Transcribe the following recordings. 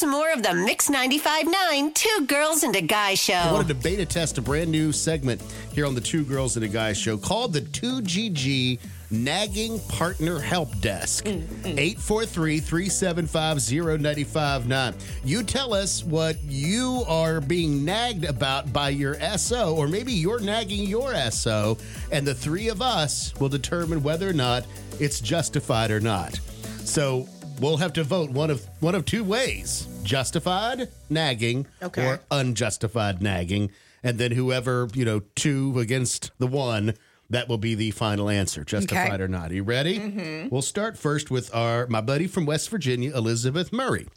Here's more of the Mix 95.9 Two Girls and a Guy Show. I show. wanted to beta test a brand new segment here on the Two Girls and a Guy show called the 2GG Nagging Partner Help Desk. Mm, mm. 843 375 0959. You tell us what you are being nagged about by your SO, or maybe you're nagging your SO, and the three of us will determine whether or not it's justified or not. So we'll have to vote one of one of two ways: justified nagging Okay. or unjustified nagging, and then whoever you know two against the one. That will be the final answer, justified Okay. or not. Are you ready? Mm-hmm. We'll start first with our my buddy from West Virginia, Elizabeth Murray,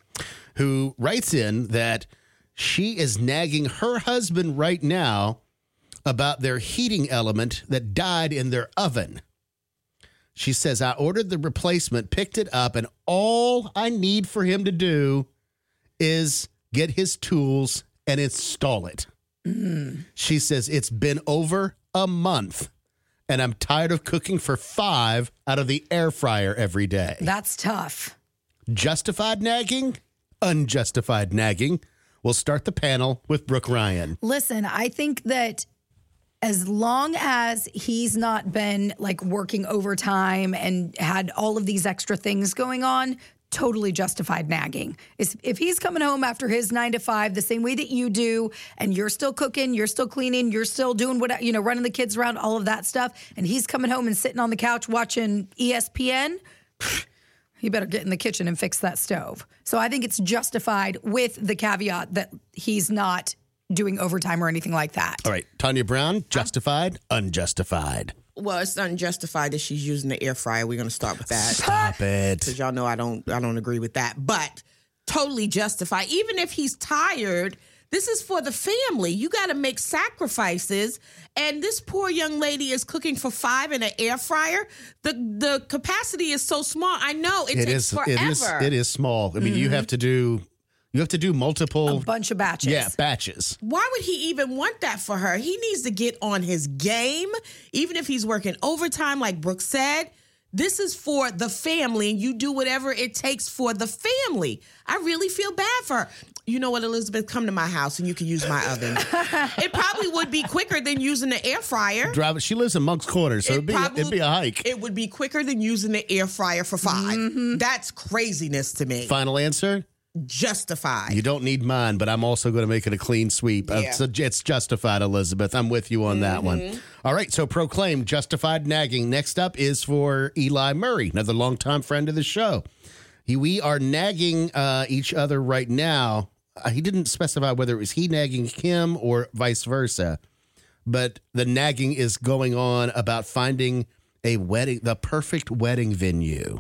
who writes in that she is nagging her husband right now about their heating element that died in their oven. She says, I ordered the replacement, picked it up, and all I need for him to do is get his tools and install it. She says, It's been over a month, and I'm tired of cooking for five out of the air fryer every day. That's tough. Justified nagging, unjustified nagging. We'll start the panel with Brooke Ryan. Listen, I think that as long as he's not been like working overtime and had all of these extra things going on, totally justified nagging. If he's coming home after his 9 to 5 the same way that you do and you're still cooking, you're still cleaning, you're still doing what you know, running the kids around, all of that stuff, and he's coming home and sitting on the couch watching ESPN, you better get in the kitchen and fix that stove. So I think it's justified with the caveat that he's not doing overtime or anything like that. All right, Tanya Brown, justified, unjustified. Well, it's unjustified that she's using the air fryer. We're going to start with that. Stop it. because y'all know I don't I don't agree with that. But totally justified. Even if he's tired, this is for the family. You got to make sacrifices. And this poor young lady is cooking for five in an air fryer. The the capacity is so small. I know it, It takes is. forever. It is. It is small. I mean, you have to do. You have to do multiple. A bunch of batches. yeah, batches. Why would he even want that for her? He needs to get on his game, even if he's working overtime, like Brooke said. This is for the family, and you do whatever it takes for the family. I really feel bad for her. You know what, Elizabeth? Come to my house and you can use my oven. it probably would be quicker than using the air fryer. Drive. She lives in Moncks Corner, so it'd be probably- it'd be a hike. It would be quicker than using the air fryer for 5 Mm-hmm. That's craziness to me. Final answer. Justified. You don't need mine, but I'm also going to make it a clean sweep. Uh, Yeah. so it's justified, Elizabeth. I'm with you on that one. All right, so proclaim justified nagging. Next up is for Eli Murray, another longtime friend of the show. He, we are nagging uh, each other right now. Uh, he didn't specify whether it was he nagging him or vice versa, but the nagging is going on about finding a wedding, the perfect wedding venue.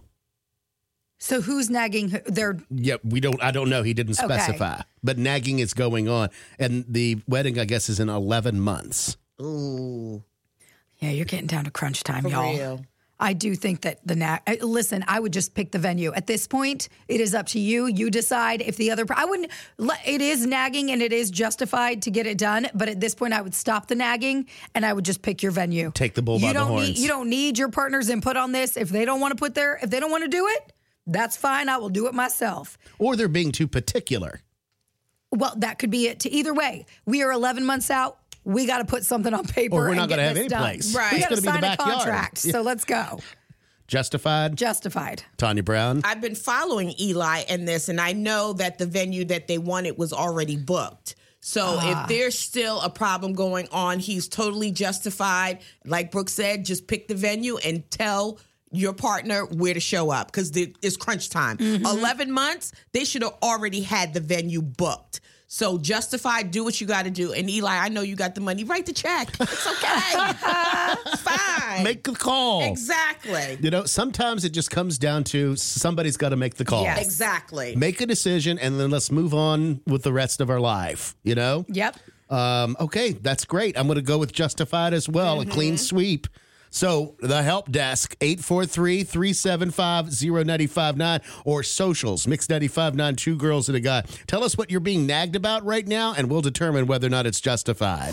So who's nagging who? They're Yeah, we don't. I don't know. He didn't Okay. specify, but nagging is going on, and the wedding, I guess, is in eleven months. Ooh, yeah, you're getting down to crunch time, for y'all. real. I do think that the nag. Listen, I would just pick the venue. At this point, it is up to you. You decide if the other. I wouldn't. It is nagging and it is justified to get it done. But at this point, I would stop the nagging and I would just pick your venue. Take the bull you by the don't horns. Need, you don't need your partner's input on this. If they don't want to put their, if they don't want to do it, that's fine. I will do it myself. Or they're being too particular. Well, that could be it. To either way, we are 11 months out. We got to put something on paper. Or we're and not get gonna have this any done. place. Right. We got to gonna be the sign a contract. Yeah. So let's go. Justified. Justified. Tanya Brown. I've been following Eli and this, and I know that the venue that they wanted was already booked. So if ah. there's still a problem going on, he's totally justified. Like Brooke said, just pick the venue and tell your partner where to show up because it's crunch time. 11 months, they should have already had the venue booked. So justified, do what you got to do. And Eli, I know you got the money. Write the check. It's okay. it's fine. Make the call. exactly. You know, sometimes it just comes down to somebody's got to make the call. Yes. Exactly. Make a decision, and then let's move on with the rest of our life. You know. Yep. Um, okay, that's great. I'm going to go with justified as well, a clean sweep. So the help desk, 843-375-0959 or socials, Mix 959, two girls and a guy. Tell us what you're being nagged about right now, and we'll determine whether or not it's justified.